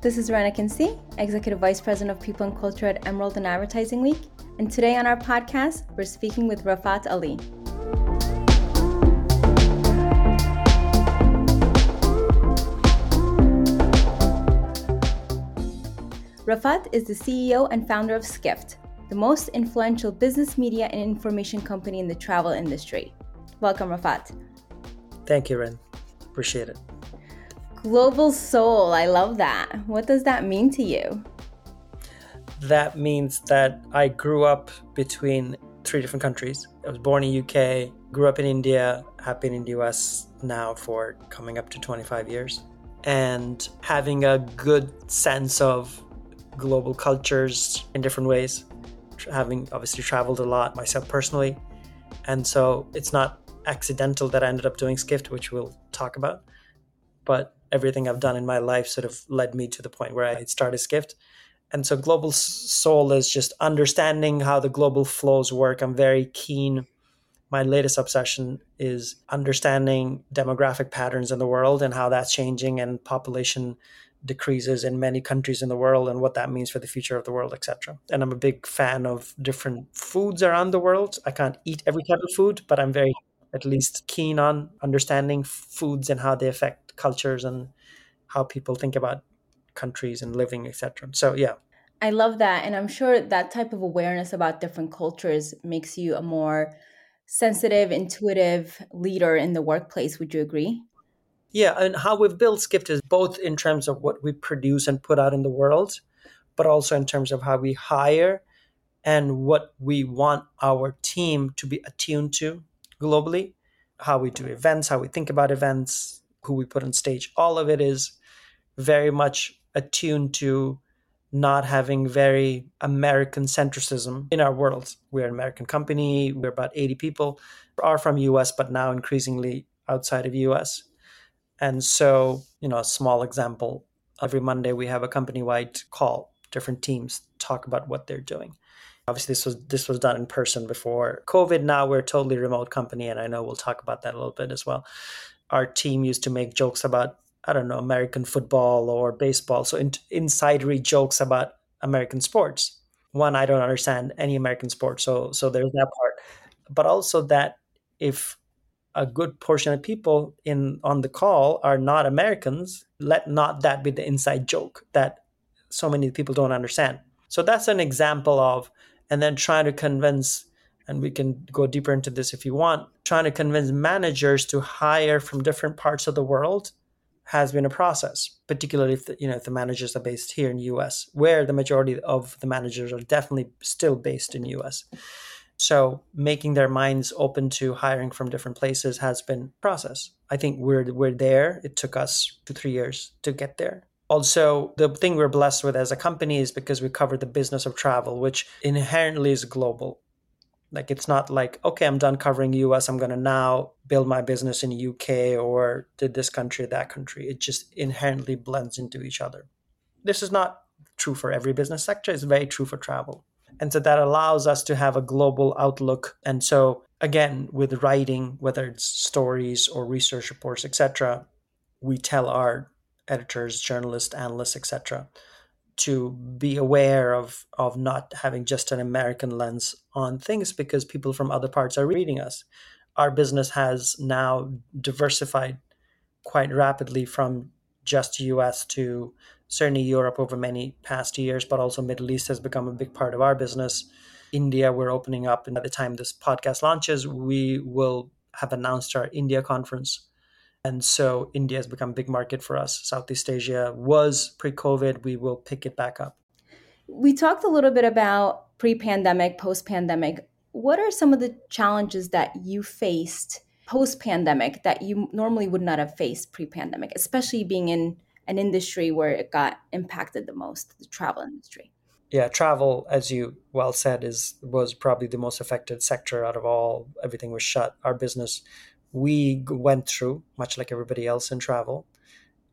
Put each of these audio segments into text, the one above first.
This is Rana Kinsey, Executive Vice President of People and Culture at Emerald and Advertising Week. And today on our podcast, we're speaking with Rafat Ali. Rafat is the CEO and founder of Skift, the most influential business media and information company in the travel industry. Welcome, Rafat. Thank you, Ren. Appreciate it. Global soul. I love that. What does that mean to you? That means that I grew up between three different countries. I was born in UK, grew up in India, have been in the US now for coming up to 25 years, and having a good sense of global cultures in different ways. Having obviously traveled a lot myself personally, and so it's not accidental that I ended up doing Skift, which we'll talk about. But everything I've done in my life sort of led me to the point where I started Skift. And so global soul is just understanding how the global flows work. I'm very keen. My latest obsession is understanding demographic patterns in the world and how that's changing and population decreases in many countries in the world and what that means for the future of the world, etc. And I'm a big fan of different foods around the world. I can't eat every type of food, but I'm very at least keen on understanding foods and how they affect cultures and how people think about countries and living, etc. So yeah. I love that. And I'm sure that type of awareness about different cultures makes you a more sensitive, intuitive leader in the workplace. Would you agree? Yeah, and how we've built Skift is both in terms of what we produce and put out in the world, but also in terms of how we hire and what we want our team to be attuned to globally, how we do events, how we think about events, who we put on stage, all of it is very much attuned to not having very American centricism in our world. We're an American company. We're about 80 people are from US, but now increasingly outside of US. And so, you know, a small example, every Monday we have a company-wide call, different teams talk about what they're doing. Obviously this was this was done in person before COVID. Now we're a totally remote company and I know we'll talk about that a little bit as well our team used to make jokes about I don't know American football or baseball, so in, insidery jokes about American sports. One, I don't understand any American sport, so so there's that part, but also that if a good portion of people in on the call are not Americans, let not that be the inside joke that so many people don't understand. So that's an example of, and then trying to convince and we can go deeper into this if you want, trying to convince managers to hire from different parts of the world has been a process, particularly if the, you know if the managers are based here in the US, where the majority of the managers are definitely still based in US. So making their minds open to hiring from different places has been process. I think we're we're there. It took us two three years to get there. Also, the thing we're blessed with as a company is because we cover the business of travel, which inherently is global. Like it's not like, okay, I'm done covering US. I'm going to now build my business in UK or did this country, that country. It just inherently blends into each other. This is not true for every business sector. It's very true for travel. And so that allows us to have a global outlook. And so again, with writing, whether it's stories or research reports, etc., we tell our editors, journalists, analysts, etc., to be aware of of not having just an American lens on things because people from other parts are reading us. Our business has now diversified quite rapidly from just US to certainly Europe over many past years, but also Middle East has become a big part of our business. India, we're opening up, and by the time this podcast launches, we will have announced our India conference and so India has become a big market for us. Southeast Asia was pre COVID. We will pick it back up. We talked a little bit about pre pandemic, post pandemic. What are some of the challenges that you faced post pandemic that you normally would not have faced pre pandemic, especially being in an industry where it got impacted the most, the travel industry? Yeah, travel, as you well said, is was probably the most affected sector out of all. Everything was shut. Our business we went through, much like everybody else in travel,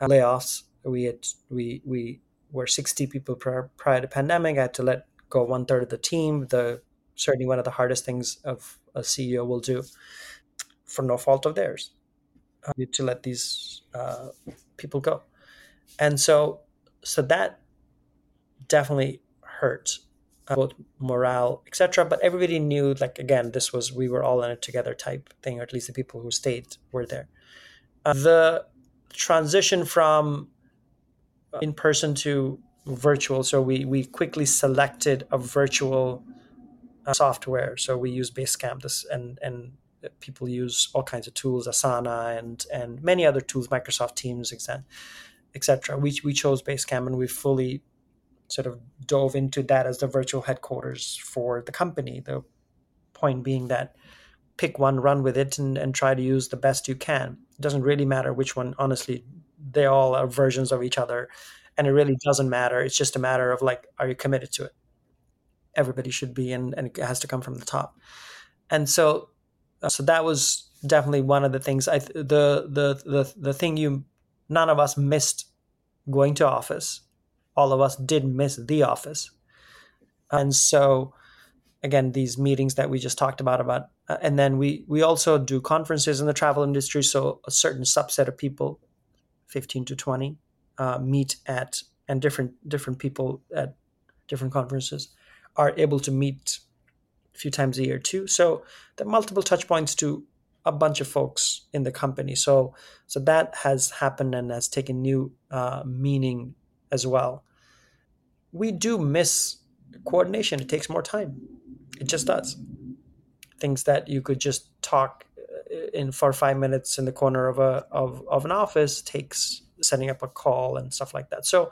uh, layoffs. We had we we were 60 people prior, prior to pandemic. I had to let go one third of the team. The certainly one of the hardest things of a CEO will do, for no fault of theirs, uh, to let these uh, people go. And so so that definitely hurt uh, both morale, etc. But everybody knew, like again, this was we were all in it together type thing, or at least the people who stayed were there. Uh, the transition from in person to virtual, so we we quickly selected a virtual uh, software. So we use Basecamp, this and and people use all kinds of tools, Asana and and many other tools, Microsoft Teams, etc. We we chose Basecamp and we fully sort of dove into that as the virtual headquarters for the company. The point being that pick one, run with it, and, and try to use the best you can. It doesn't really matter which one, honestly, they all are versions of each other. And it really doesn't matter. It's just a matter of like, are you committed to it? Everybody should be, and, and it has to come from the top. And so, uh, so that was definitely one of the things. I the the the the thing you none of us missed going to office all of us did miss the office. And so, again, these meetings that we just talked about, about, uh, and then we we also do conferences in the travel industry. So a certain subset of people, fifteen to twenty, uh, meet at and different different people at different conferences are able to meet a few times a year too. So there are multiple touch points to a bunch of folks in the company. So so that has happened and has taken new uh, meaning as well. We do miss coordination. It takes more time. It just does. Things that you could just talk uh, in for five minutes in the corner of a of, of an office takes setting up a call and stuff like that. So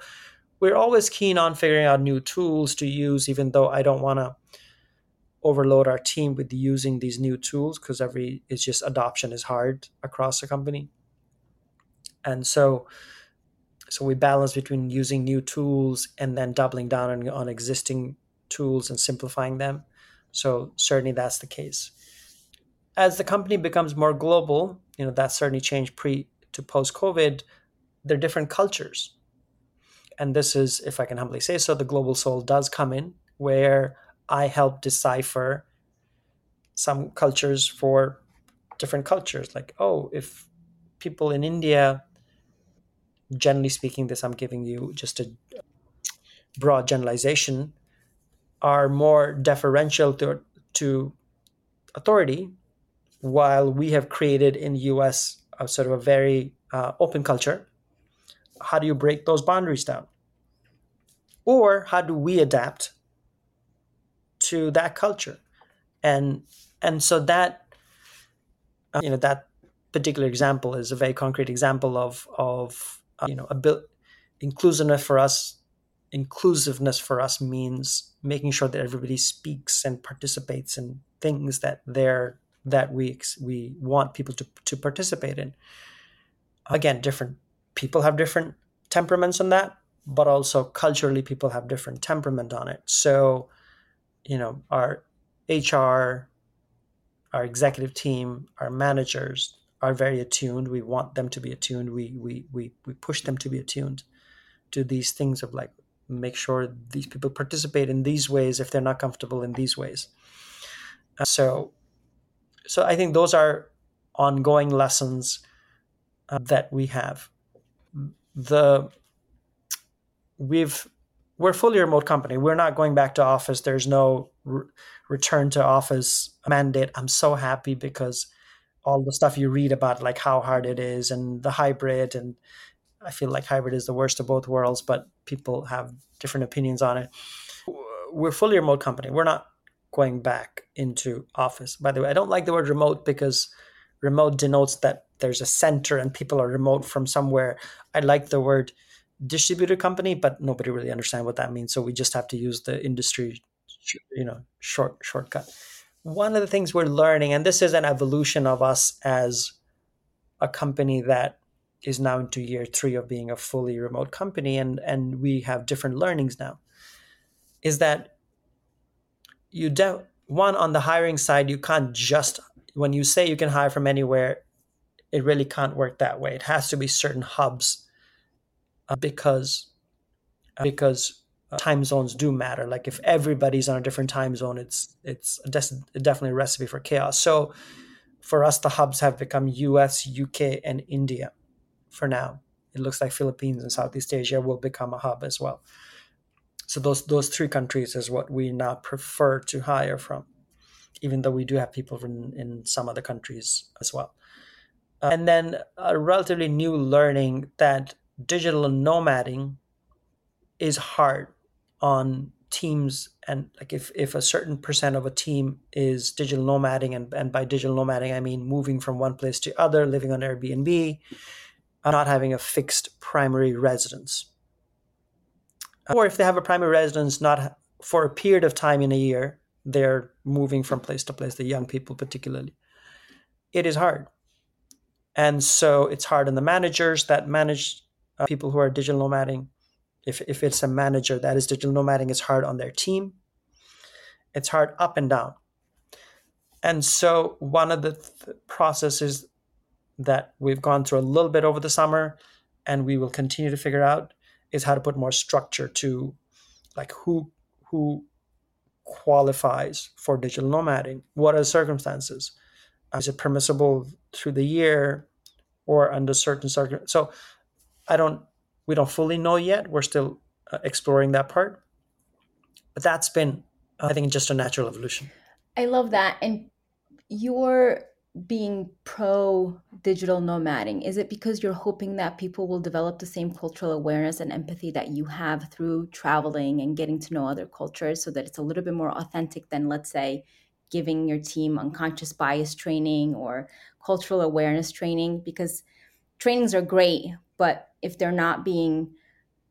we're always keen on figuring out new tools to use, even though I don't want to overload our team with using these new tools because every it's just adoption is hard across the company. And so so we balance between using new tools and then doubling down on, on existing tools and simplifying them. So certainly that's the case. As the company becomes more global, you know, that's certainly changed pre to post COVID, there are different cultures. And this is, if I can humbly say so, the global soul does come in where I help decipher some cultures for different cultures. Like, oh, if people in India generally speaking, this I'm giving you just a broad generalization, are more deferential to, to authority, while we have created in the US a sort of a very uh, open culture. How do you break those boundaries down? Or how do we adapt to that culture? And and so that uh, you know that particular example is a very concrete example of of uh, you know, bil- inclusiveness for us inclusiveness for us means making sure that everybody speaks and participates in things that they're that we we want people to to participate in. Again, different people have different temperaments on that, but also culturally people have different temperament on it. So, you know, our HR, our executive team, our managers, are very attuned. We want them to be attuned. We we we we push them to be attuned to these things of like make sure these people participate in these ways if they're not comfortable in these ways. Uh, so so I think those are ongoing lessons uh, that we have. The we've we're fully remote company. We're not going back to office. There's no re- return to office mandate. I'm so happy because all the stuff you read about like how hard it is and the hybrid and i feel like hybrid is the worst of both worlds but people have different opinions on it. We're fully remote company. We're not going back into office. By the way i don't like the word remote because remote denotes that there's a center and people are remote from somewhere. I like the word distributed company but nobody really understands what that means so we just have to use the industry you know short shortcut one of the things we're learning, and this is an evolution of us as a company that is now into year three of being a fully remote company, and and we have different learnings now, is that you don't one on the hiring side, you can't just when you say you can hire from anywhere, it really can't work that way. It has to be certain hubs uh, because because time zones do matter. Like if everybody's on a different time zone, it's it's definitely a recipe for chaos. So for us, the hubs have become U.S., U.K., and India for now, it looks like Philippines and Southeast Asia will become a hub as well. So those those three countries is what we now prefer to hire from, even though we do have people in, in some other countries as well. Uh, and then a relatively new learning that digital nomading is hard on teams and like if, if a certain percent of a team is digital nomading and, and by digital nomading i mean moving from one place to other living on airbnb not having a fixed primary residence. Or if they have a primary residence not for a period of time in a year they're moving from place to place the young people particularly. It is hard. And so it's hard on the managers that manage uh, people who are digital nomading if, if it's a manager that is digital nomading, it's hard on their team. It's hard up and down. And so one of the th- processes that we've gone through a little bit over the summer and we will continue to figure out is how to put more structure to like who who qualifies for digital nomading what are the circumstances uh, is it permissible through the year or under certain circumstances so i don't we don't fully know yet. We're still uh, exploring that part. But that's been, I think, just a natural evolution. I love that. And you're being pro digital nomading. Is it because you're hoping that people will develop the same cultural awareness and empathy that you have through traveling and getting to know other cultures so that it's a little bit more authentic than, let's say, giving your team unconscious bias training or cultural awareness training? Because trainings are great, but if they're not being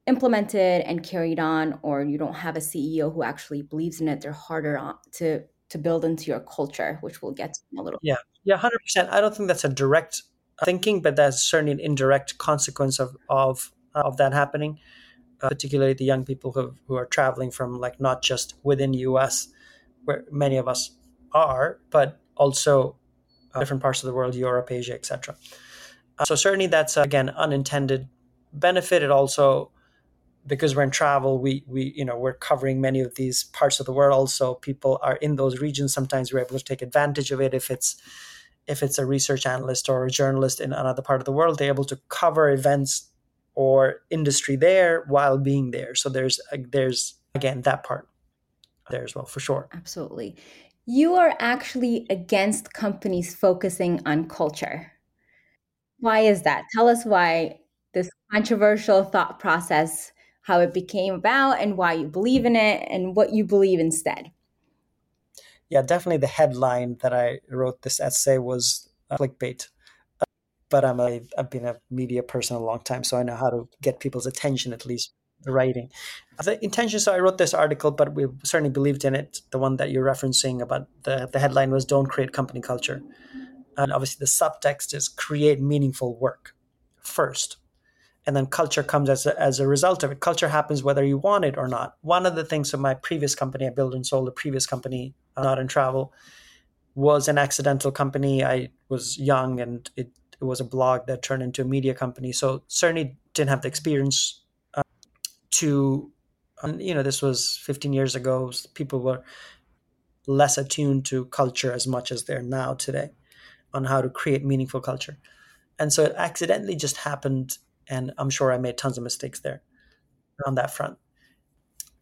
implemented and carried on or you don't have a ceo who actually believes in it they're harder to to build into your culture which we'll get to a little yeah. Yeah 100% i don't think that's a direct thinking but that's certainly an indirect consequence of of of that happening uh, particularly the young people who, who are traveling from like not just within us where many of us are but also uh, different parts of the world europe asia etc uh, so certainly that's uh, again unintended benefit. It also because we're in travel, we we you know we're covering many of these parts of the world, so people are in those regions. Sometimes we're able to take advantage of it if it's if it's a research analyst or a journalist in another part of the world, they're able to cover events or industry there while being there. So there's there's again that part there as well for sure. Absolutely. You are actually against companies focusing on culture. Why is that? Tell us why this controversial thought process, how it became about, and why you believe in it, and what you believe instead. Yeah, definitely the headline that I wrote this essay was uh, clickbait. But I'm a, I've been a media person a long time, so I know how to get people's attention at least writing. The intention, so I wrote this article, but we certainly believed in it. The one that you're referencing about the, the headline was Don't Create Company Culture and obviously the subtext is create meaningful work first. And then culture comes as a, as a result of it. Culture happens whether you want it or not. One of the things of my previous company i built and sold a previous company uh, not in travel was an accidental company. I was young and it, it was a blog that turned into a media company. So certainly didn't have the experience uh, to you know this was 15 years ago. People were less attuned to culture as much as they're now today on how to create meaningful culture. And so it accidentally just happened. And I'm sure I made tons of mistakes there on that front.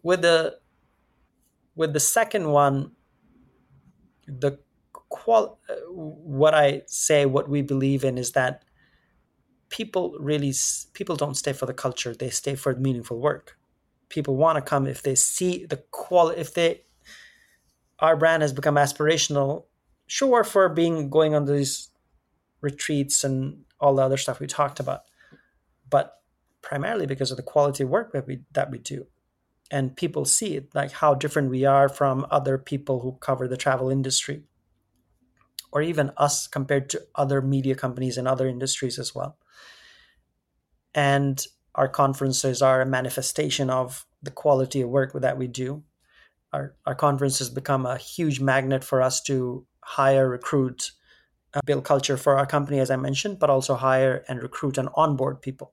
With the with the second one, the qual what I say, what we believe in is that people really people don't stay for the culture; they stay for meaningful work. People want to come if they see the qual if they our brand has become aspirational sure for being going on these retreats and all the other stuff we talked about, but primarily because of the quality of work that we that we do. And people see it, like how different we are from other people who cover the travel industry, or even us compared to other media companies and other industries as well. And our conferences are a manifestation of the quality of work that we do. Our, our conferences become a huge magnet for us to hire, recruit, uh, build culture for our company, as I mentioned, but also hire and recruit and onboard people.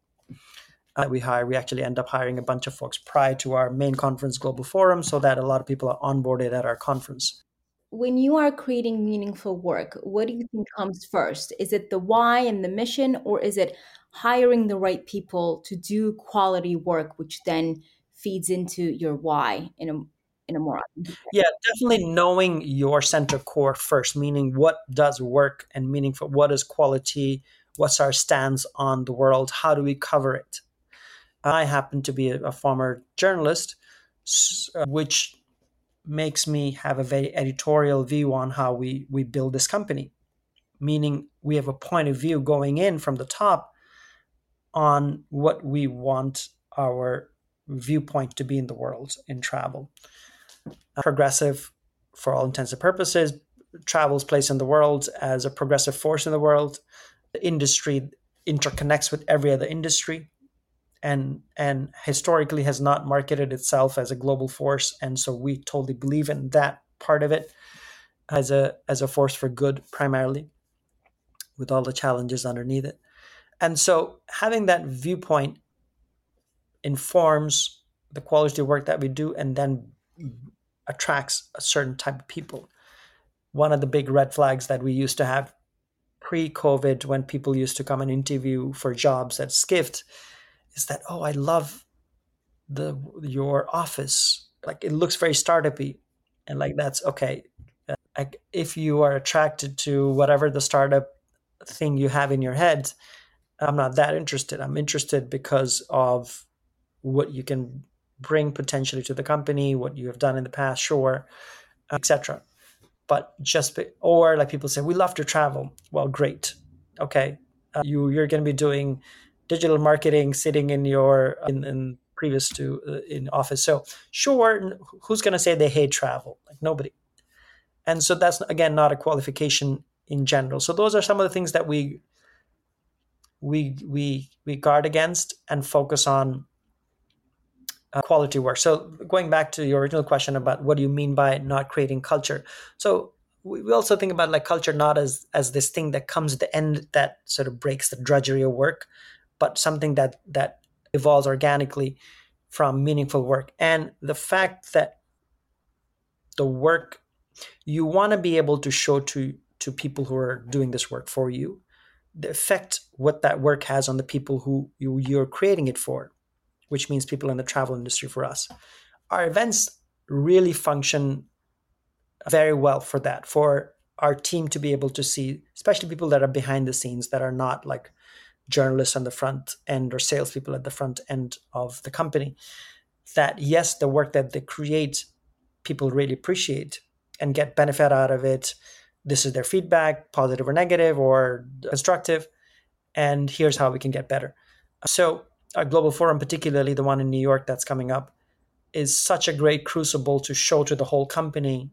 Uh, we hire, we actually end up hiring a bunch of folks prior to our main conference, Global Forum, so that a lot of people are onboarded at our conference. When you are creating meaningful work, what do you think comes first? Is it the why and the mission, or is it hiring the right people to do quality work, which then feeds into your why in a in a more yeah definitely knowing your center core first meaning what does work and meaningful what is quality what's our stance on the world how do we cover it? I happen to be a, a former journalist uh, which makes me have a very editorial view on how we we build this company. Meaning we have a point of view going in from the top on what we want our viewpoint to be in the world in travel progressive for all intents and purposes, travel's place in the world as a progressive force in the world. The industry interconnects with every other industry and and historically has not marketed itself as a global force and so we totally believe in that part of it as a as a force for good primarily with all the challenges underneath it and so having that viewpoint informs the quality of work that we do and then attracts a certain type of people. One of the big red flags that we used to have pre COVID when people used to come and interview for jobs at Skift is that, oh, I love the your office. Like it looks very startupy. And like that's okay. Uh, like if you are attracted to whatever the startup thing you have in your head, I'm not that interested. I'm interested because of what you can bring potentially to the company, what you have done in the past, sure, etc. But just be, or like people say, we love to travel. Well, great, okay. Uh, you you're going to be doing digital marketing, sitting in your in, in previous to uh, in office. So sure, who's going to say they hate travel? Like nobody. And so that's again not a qualification in general. So those are some of the things that we we we we guard against and focus on uh, quality work. So going back to your original question about what do you mean by not creating culture? So we also think about like culture not as as this thing that comes at the end that sort of breaks the drudgery of work, but something that that evolves organically from meaningful work. And the fact that the work you want to be able to show to to people who are doing this work for you the effect what that work has on the people who you, you're creating it for which means people in the travel industry for us. Our events really function very well for that, for our team to be able to see, especially people that are behind the scenes that are not like journalists on the front end or salespeople at the front end of the company, that yes, the work that they create, people really appreciate and get benefit out of it. This is their feedback, positive or negative or constructive. And here's how we can get better. So a global forum, particularly the one in New York that's coming up, is such a great crucible to show to the whole company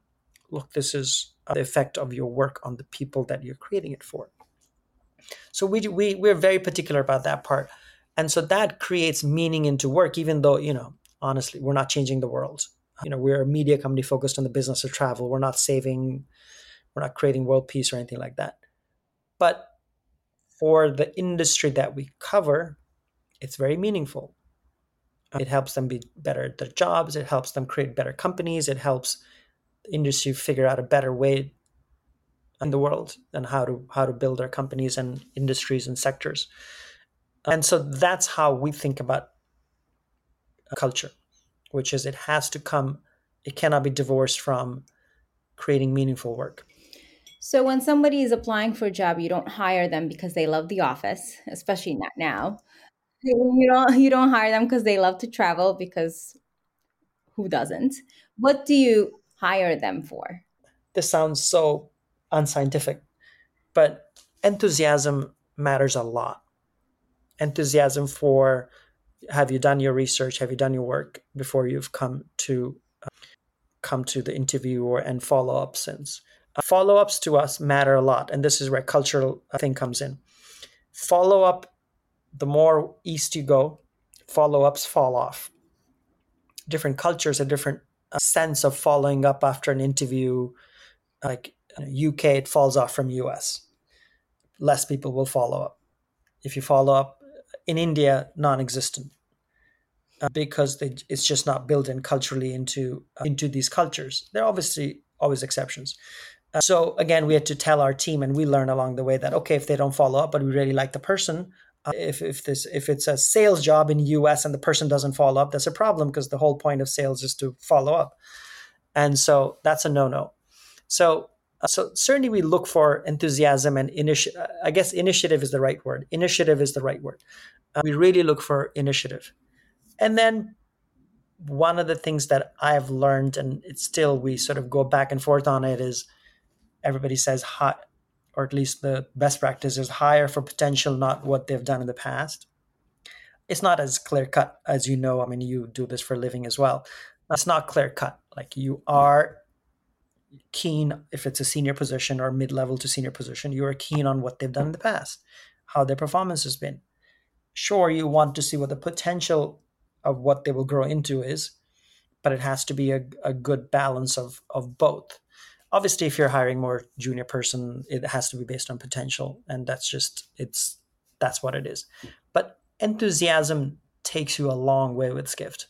look, this is uh, the effect of your work on the people that you're creating it for. So we, we, we're very particular about that part. And so that creates meaning into work, even though, you know, honestly, we're not changing the world. You know, we're a media company focused on the business of travel. We're not saving, we're not creating world peace or anything like that. But for the industry that we cover, it's very meaningful. Uh, it helps them be better at their jobs. It helps them create better companies. It helps industry figure out a better way in the world and how to how to build their companies and industries and sectors. And so that's how we think about a culture, which is it has to come. It cannot be divorced from creating meaningful work. So when somebody is applying for a job, you don't hire them because they love the office, especially not now you don't you don't hire them because they love to travel because who doesn't? What do you hire them for? This sounds so unscientific but enthusiasm matters a lot. Enthusiasm for have you done your research? Have you done your work before you've come to uh, come to the interview or and follow-ups since? uh, follow-ups to us matter a lot and this is where cultural thing comes in. Follow-up the more east you go, follow ups fall off. Different cultures, a different uh, sense of following up after an interview. Like UK, it falls off from US. Less people will follow up. If you follow up in India, non existent. Uh, because they, it's just not built in culturally into uh, into these cultures. There are obviously always exceptions. Uh, so again, we had to tell our team, and we learn along the way that okay, if they don't follow up, but we really like the person, If if this if it's a sales job in US and the person doesn't follow up, that's a problem because the whole point of sales is to follow up. And so that's a no-no. So uh, so certainly we look for enthusiasm and initiative. I guess initiative is the right word. Initiative is the right word. Uh, we really look for initiative. And then one of the things that I've learned, and it's still we sort of go back and forth on it, is everybody says hot or at least the best practice is hire for potential, not what they've done in the past. It's not as clear cut as you know. I mean, you do this for a living as well. It's not clear cut. Like you are keen, if it's a senior position or mid level to senior position, you are keen on what they've done in the past, how their performance has been. Sure, you want to see what the potential of what they will grow into is, but it has to be a, a good balance of, of both obviously if you're hiring more junior person it has to be based on potential and that's just it's that's what it is. But enthusiasm takes you a long way with skift.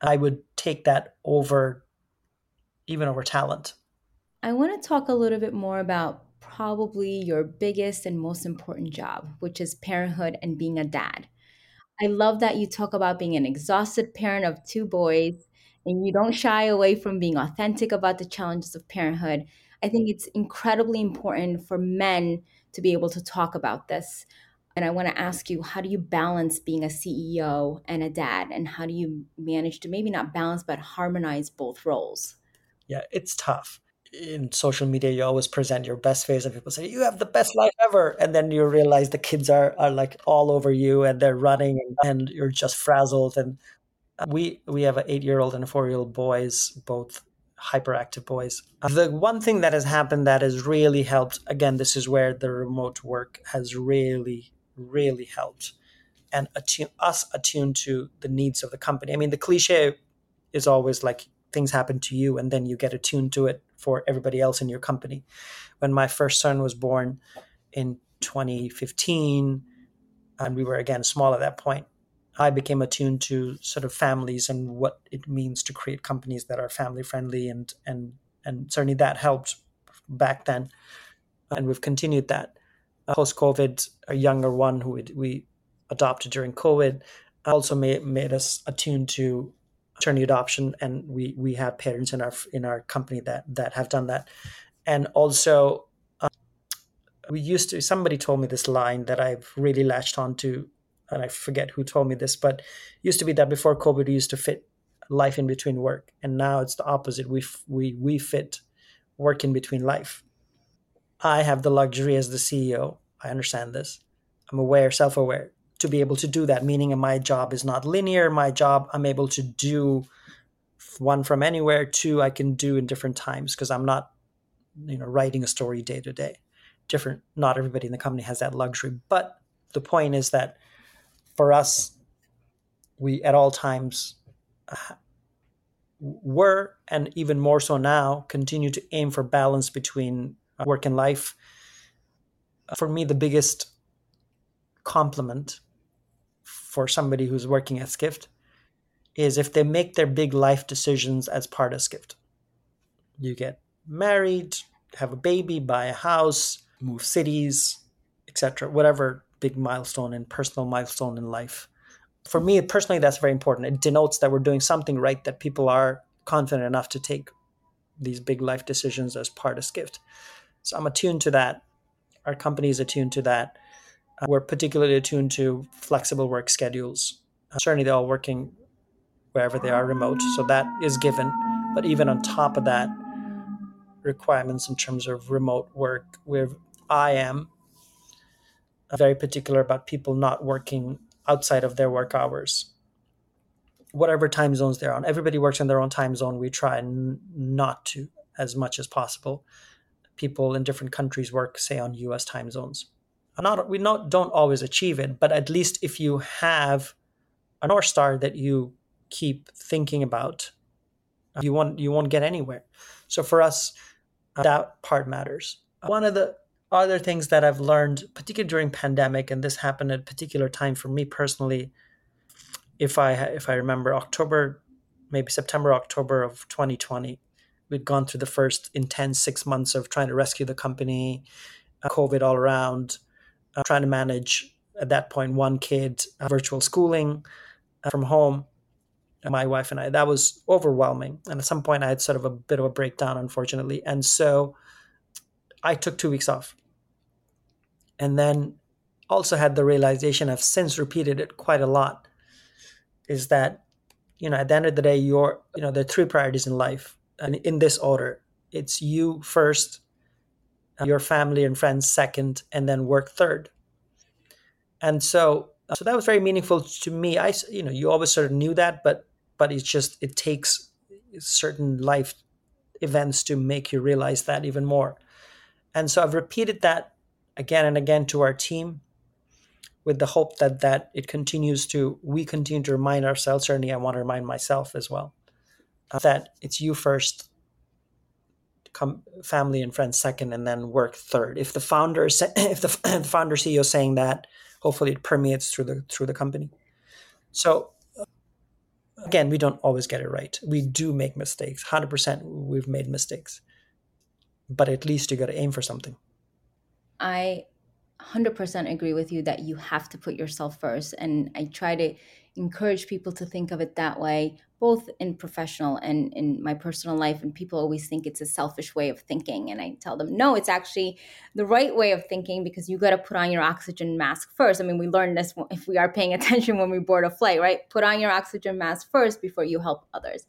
I would take that over even over talent. I want to talk a little bit more about probably your biggest and most important job which is parenthood and being a dad. I love that you talk about being an exhausted parent of two boys and you don't shy away from being authentic about the challenges of parenthood, I think it's incredibly important for men to be able to talk about this. And I want to ask you, how do you balance being a CEO and a dad? And how do you manage to maybe not balance, but harmonize both roles? Yeah, it's tough. In social media, you always present your best face, and people say, You have the best life ever. And then you realize the kids are, are like all over you and they're running and, and you're just frazzled. And Uh, we we have an eight year old and a four year old boys, both hyperactive boys. Uh, the one thing that has happened that has really helped, again, this is where the remote work has really, really helped and attune, us attuned to the needs of the company. I mean, the cliche is always like things happen to you and then you get attuned to it for everybody else in your company. When my first son was born in 2015, and we were again small at that point, I became attuned to sort of families and what it means to create companies that are family friendly and and and certainly that helped back then. And we've continued that. Post covid a younger one who we adopted during covid also made, made us attuned to attorney adoption and we we have parents in our in our company that that have done that. And also uh, we used to somebody told me this line that i've really latched on to and I forget who told me this, but used to be that before COVID, we used to fit life in between work, and now it's the opposite. We we we fit work in between life. I have the luxury as the CEO. I understand this. I'm aware, self-aware, to be able to do that. Meaning, my job is not linear. My job, I'm able to do one from anywhere. Two, I can do in different times because I'm not, you know, writing a story day to day. Different. Not everybody in the company has that luxury, but the point is that for us, we at all times uh, were, and even more so now, continue to aim for balance between uh, work and life. For me, the biggest compliment for somebody who's working at Skift is if they make their big life decisions as part of Skift. You get married, have a baby, buy a house, move cities, etc. Whatever big milestone and personal milestone in life. For me personally, that's very important. It denotes that we're doing something right, that people are confident enough to take these big life decisions as part of Skift. So I'm attuned to that. Our company is attuned to that. Uh, we're particularly attuned to flexible work schedules. Uh, certainly, they're all working wherever they are remote, so that is given. But even on top of that, requirements in terms of remote work, where I am very particular about people not working outside of their work hours. Whatever time zones they're on. Everybody works in their own time zone. We try n- not to as much as possible. People in different countries work say on us time zones. Not we not don't always achieve it but at least if you have a north star that you keep thinking about you won't you won't get anywhere. So for us that part matters. One of the other things that I've learned, particularly during pandemic, and this happened at a particular time for me personally. If I if I remember October, maybe September, October of 2020, we'd gone through the first intense six months of trying to rescue the company, uh, COVID all around, uh, trying to manage at that point one kid, uh, virtual schooling uh, from home. My wife and I, that was overwhelming. And at some point, I had sort of a bit of a breakdown, unfortunately. And so I took two weeks off. And then also had the realization I've since repeated it quite a lot is that, you know, at the end of the day, your, you know, there are three priorities in life. And in this order, it's you first, uh, your family and friends second, and then work third. And so, so that was very meaningful to me. I, you know, you always sort of knew that, but but it's just it takes certain life events to make you realize that even more. And so I've repeated that again and again to our team with the hope that that it continues to we continue to remind ourselves certainly i want to remind myself as well uh, that it's you first come family and friends second and then work third. If the founder if the, the founder ceo is saying that hopefully it permeates through the through the company. So again we don't always get it right. We do make mistakes. 100% we've made mistakes. But at least you got to aim for something i 100% agree with you that you have to put yourself first and i try to encourage people to think of it that way both in professional and in my personal life and people always think it's a selfish way of thinking and i tell them no it's actually the right way of thinking because you got to put on your oxygen mask first. I mean we learned this if we are paying attention when we board a flight right? Put on your oxygen mask first before you help others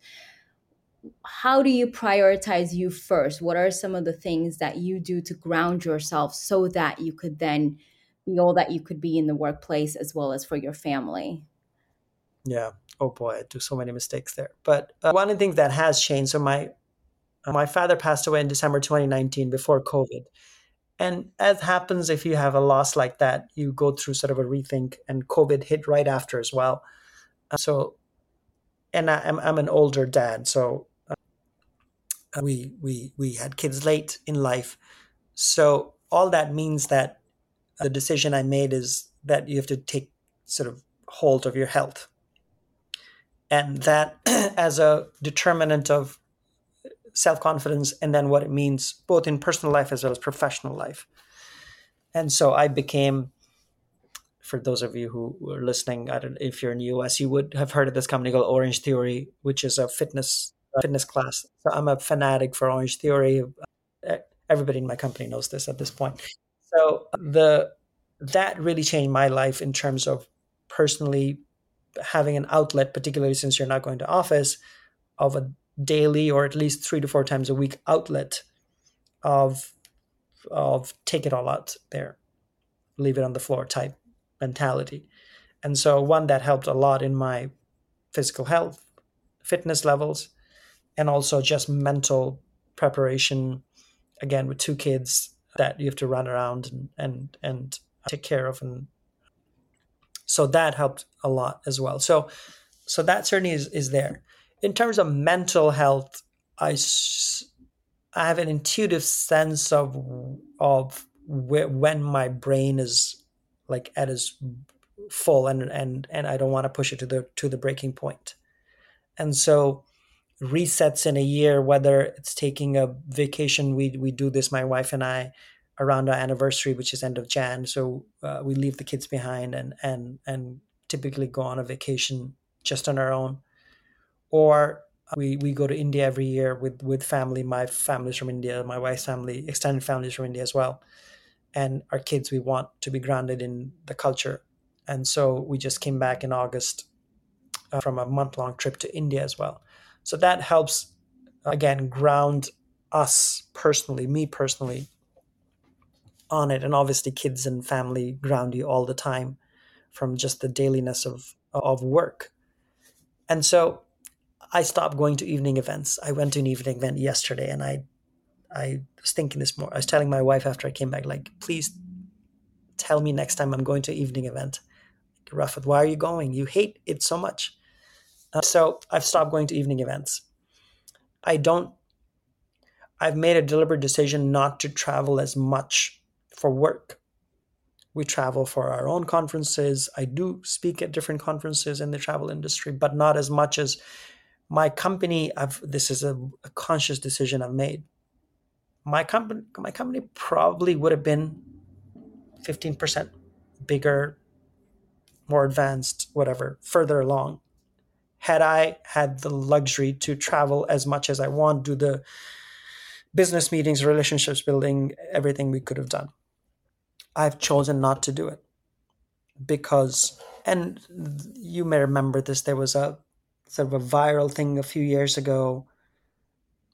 how do you prioritize you first? What are some of the things that you do to ground yourself so that you could then be all that you could be in the workplace as well as for your family? Yeah. Oh boy, I do so many mistakes there. But uh, one of the things that has changed. So my uh, my father passed away in December 2019 before COVID. And as happens if you have a loss like that, you go through sort of a rethink, and COVID hit right after as well. Uh, so, and I, I'm, I'm an older dad, so we we we had kids late in life. So all that means that the decision i made is that you have to take sort of hold of your health. And that as a determinant of self-confidence and then what it means both in personal life as well as professional life. And so i became for those of you who are listening i don't if you're in the us you would have heard of this company called Orangetheory which is a fitness fitness class. So I'm a fanatic for Orangetheory. Uh, everybody in my company knows this at this point. So the that really changed my life in terms of personally having an outlet, particularly since you're not going to office, of a daily or at least three to four times a week outlet of of take it all out there, leave it on the floor type mentality. And so one that helped a lot in my physical health, fitness levels, and also just mental preparation again with two kids that you have to run around and and, and take care of. And so that helped a lot as well. So so that certainly is, is there. In terms of mental health i i have an intuitive sense of of when my brain is like at its full and and and i don't want to push it to the to the breaking point. And so resets in a year, whether it's taking a vacation. We we do this, my wife and I, around our anniversary, which is end of Jan. So uh, we leave the kids behind and and and typically go on a vacation just on our own, or we we go to India every year with with family. My family's from India, my wife's family, extended families from India as well, and our kids. We want to be grounded in the culture, and so we just came back in August uh, from a month long trip to India as well. So that helps, again, ground us personally, me personally, on it. And obviously, kids and family ground you all the time from just the dailiness of, of work. And so I stopped going to evening events. I went to an evening event yesterday and I I was thinking this more. I was telling my wife after I came back, like, please tell me next time I'm going to an evening event. Rafat, why are you going? You hate it so much. Uh, so I've stopped going to evening events. I don't, I've made a deliberate decision not to travel as much for work. We travel for our own conferences. I do speak at different conferences in the travel industry, but not as much as my company. I've, this is a, a conscious decision I've made. My company, my company probably would have been 15% bigger more advanced, whatever, further along. Had I had the luxury to travel as much as I want, do the business meetings, relationships building, everything we could have done. I've chosen not to do it because, and you may remember this, there was a sort of a viral thing a few years ago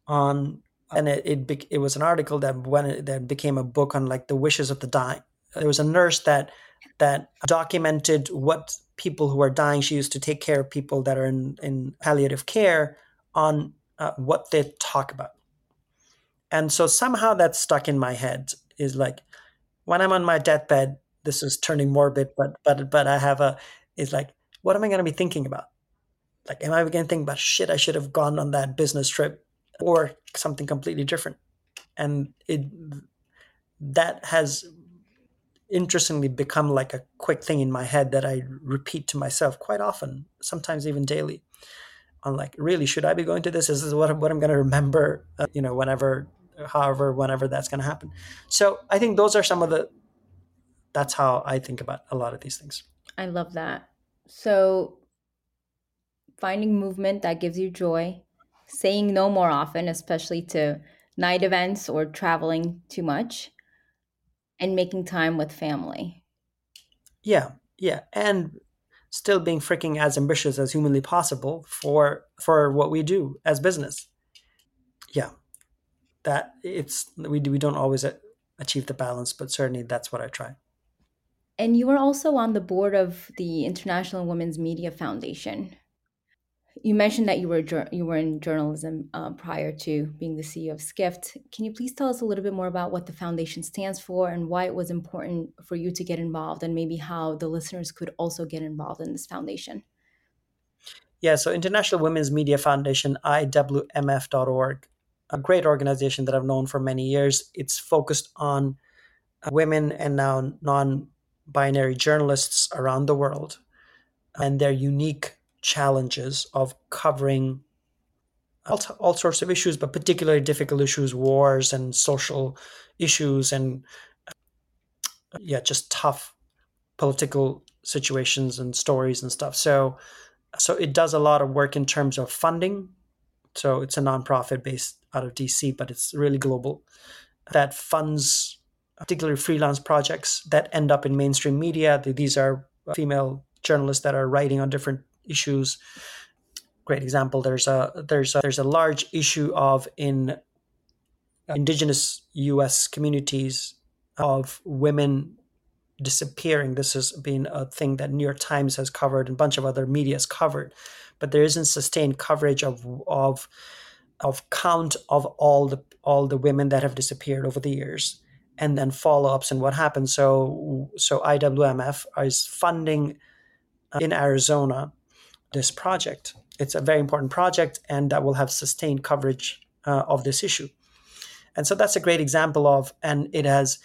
on, and it it, it was an article that when it that became a book on like the wishes of the dying. There was a nurse that that documented what people who are dying. She used to take care of people that are in in palliative care on uh, what they talk about and so somehow that stuck in my head is like when i'm on my deathbed this is turning morbid but but but i have a is like what am i going to be thinking about like am i going to think about shit i should have gone on that business trip or something completely different and it that has interestingly become like a quick thing in my head that i repeat to myself quite often sometimes even daily on like really should i be going to this is this what, what i'm going to remember uh, you know whenever however, whenever that's going to happen. So I think those are some of the, that's how I think about a lot of these things. I love that. So finding movement that gives you joy, saying no more often, especially to night events or traveling too much, and making time with family. Yeah, yeah. And still being freaking as ambitious as humanly possible for for what we do as business. Yeah, that it's we we don't always achieve the balance, but certainly that's what I try. And you are also on the board of the International Women's Media Foundation. You mentioned that you were you were in journalism uh, prior to being the CEO of Skift. Can you please tell us a little bit more about what the foundation stands for and why it was important for you to get involved, and maybe how the listeners could also get involved in this foundation? Yeah, so International Women's Media Foundation, IWMF.org, a great organization that I've known for many years. It's focused on uh, women and now non binary journalists around the world and their unique challenges of covering all, all sorts of issues, but particularly difficult issues, wars and social issues, and uh, yeah, just tough political situations and stories and stuff. So, so it does a lot of work in terms of funding. So it's a nonprofit based out of DC, but it's really global, that funds particularly freelance projects that end up in mainstream media. These are female journalists that are writing on different issues. Great example. There's a there's a, there's a large issue of in indigenous U.S. communities of women disappearing. This has been a thing that New York Times has covered and a bunch of other media has covered, but there isn't sustained coverage of of of count of all the all the women that have disappeared over the years and then follow-ups and what happened so so iwmf is funding uh, in arizona this project it's a very important project and that will have sustained coverage uh, of this issue and so that's a great example of and it has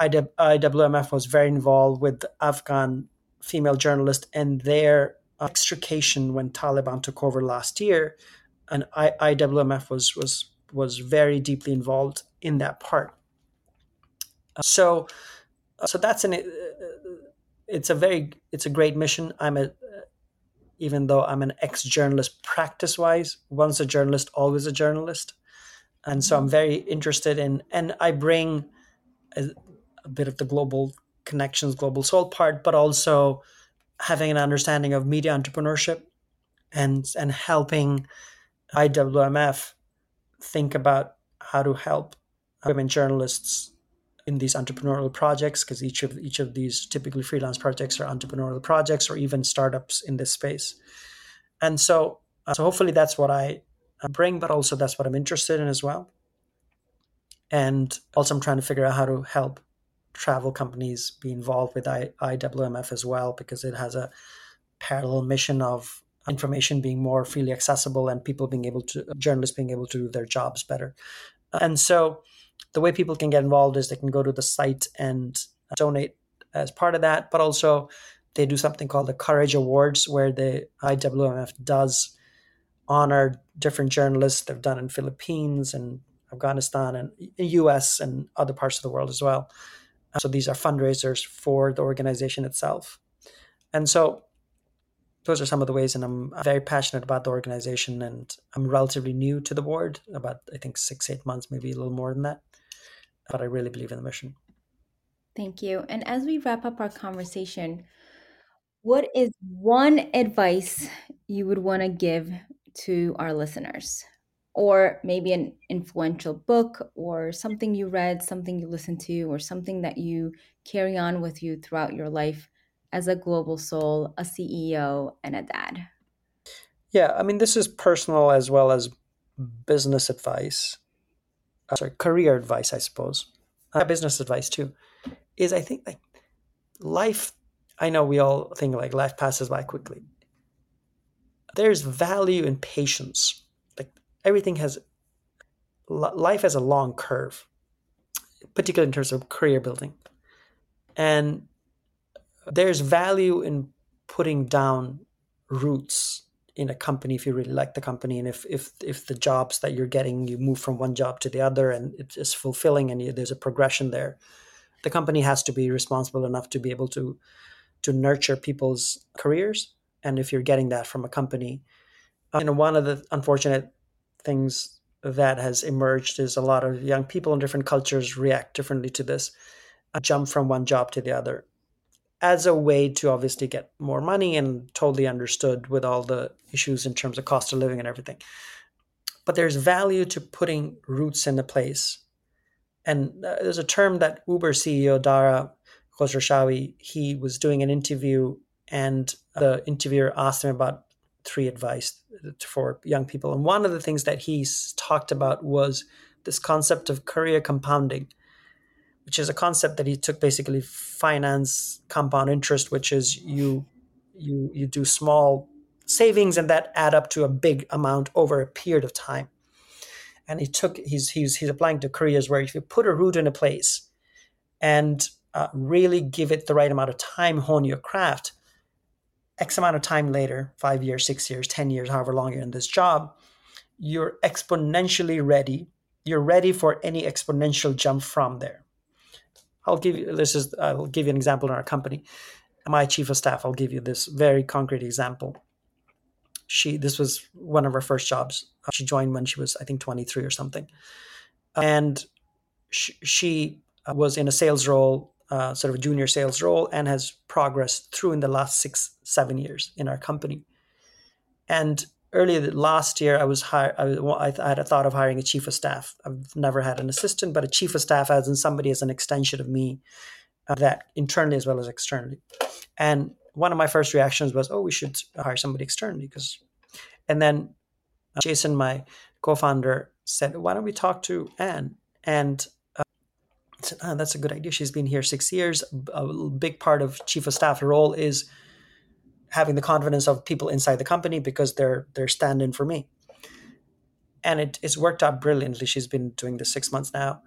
iwmf was very involved with afghan female journalists and their extrication when taliban took over last year and I, IWMF was was was very deeply involved in that part. Uh, so, uh, so that's an uh, it's a very it's a great mission. I'm a even though I'm an ex journalist practice wise, once a journalist, always a journalist, and so I'm mm-hmm. very interested in and I bring a, a bit of the global connections, global soul part, but also having an understanding of media entrepreneurship and and helping IWMF think about how to help women journalists in these entrepreneurial projects because each of each of these typically freelance projects are entrepreneurial projects or even startups in this space. And so uh, so hopefully that's what i bring but also that's what i'm interested in as well. And also i'm trying to figure out how to help travel companies be involved with I, iwmf as well because it has a parallel mission of information being more freely accessible and people being able to journalists being able to do their jobs better. And so the way people can get involved is they can go to the site and uh, donate as part of that but also they do something called the courage awards where the iwmf does honor different journalists they've done in philippines and afghanistan and us and other parts of the world as well. So these are fundraisers for the organization itself. And so those are some of the ways, and I'm very passionate about the organization. And I'm relatively new to the board, about I think six, eight months, maybe a little more than that. But I really believe in the mission. Thank you. And as we wrap up our conversation, what is one advice you would want to give to our listeners? Or maybe an influential book or something you read, something you listened to, or something that you carry on with you throughout your life as a global soul, a CEO, and a dad? Yeah, I mean, this is personal as well as business advice. Uh, sorry, career advice, I suppose. Uh, business advice too. Is I think like life. I know we all think like life passes by quickly. There's value in patience. Like everything has life has a long curve, particularly in terms of career building, and there's value in putting down roots in a company if you really like the company and if if if the jobs that you're getting you move from one job to the other and it's fulfilling and you, there's a progression there the company has to be responsible enough to be able to to nurture people's careers. And if you're getting that from a company uh, you know one of the unfortunate things that has emerged is a lot of young people in different cultures react differently to this. Jump from one job to the other as a way to obviously get more money and totally understood with all the issues in terms of cost of living and everything. But there's value to putting roots in the place. And uh, there's a term that Uber CEO Dara Khosrowshahi, he was doing an interview and the interviewer asked him about three advice for young people. And one of the things that he talked about was this concept of career compounding which is a concept that he took basically finance compound interest, which is you you you do small savings and that add up to a big amount over a period of time. And he took he's he's he's applying to careers where if you put a root in a place and uh, really give it the right amount of time, hone your craft. X amount of time later, five years, six years, ten years, however long you're in this job, you're exponentially ready. You're ready for any exponential jump from there. I'll give you this is I'll give you an example in our company. My chief of staff, I'll give you this very concrete example. She this was one of her first jobs. She joined when she was I think 23 or something, and she, she was in a sales role, uh, sort of a junior sales role, and has progressed through in the last six seven years in our company. And earlier last year, I was hired. I, I had a thought of hiring a chief of staff. I've never had an assistant, but a chief of staff as in somebody as an extension of me, uh, that internally as well as externally. And one of my first reactions was, "Oh, we should hire somebody externally." Because, and then uh, Jason, my co-founder, said, "Why don't we talk to Anne?" And uh, I said, oh, "That's a good idea. She's been here six years. A big part of chief of staff role is." Having the confidence of people inside the company because they're they're stand-in for me. And it, it's worked out brilliantly. She's been doing this six months now.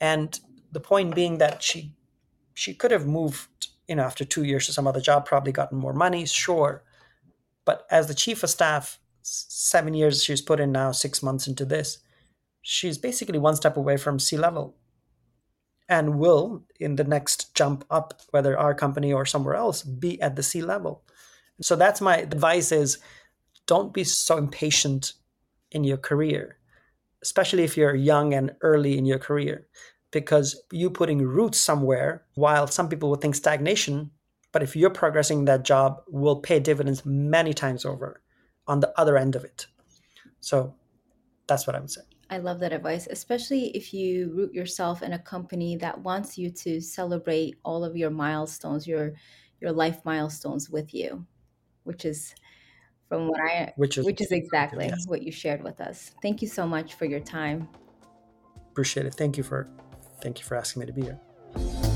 And the point being that she she could have moved, you know, after two years to some other job, probably gotten more money, sure. But as the chief of staff, seven years she's put in now, six months into this, she's basically one step away from C-level and will in the next jump up whether our company or somewhere else be at the C-level so that's my advice is don't be so impatient in your career, especially if you're young and early in your career, because you putting roots somewhere, while some people would think stagnation, but if you're progressing that job will pay dividends many times over on the other end of it. So that's what I would say. I love that advice, especially if you root yourself in a company that wants you to celebrate all of your milestones, your your life milestones with you which is from what I which is which is exactly yes. what you shared with us. Thank you so much for your time. Appreciate it. Thank you for thank you for asking me to be here.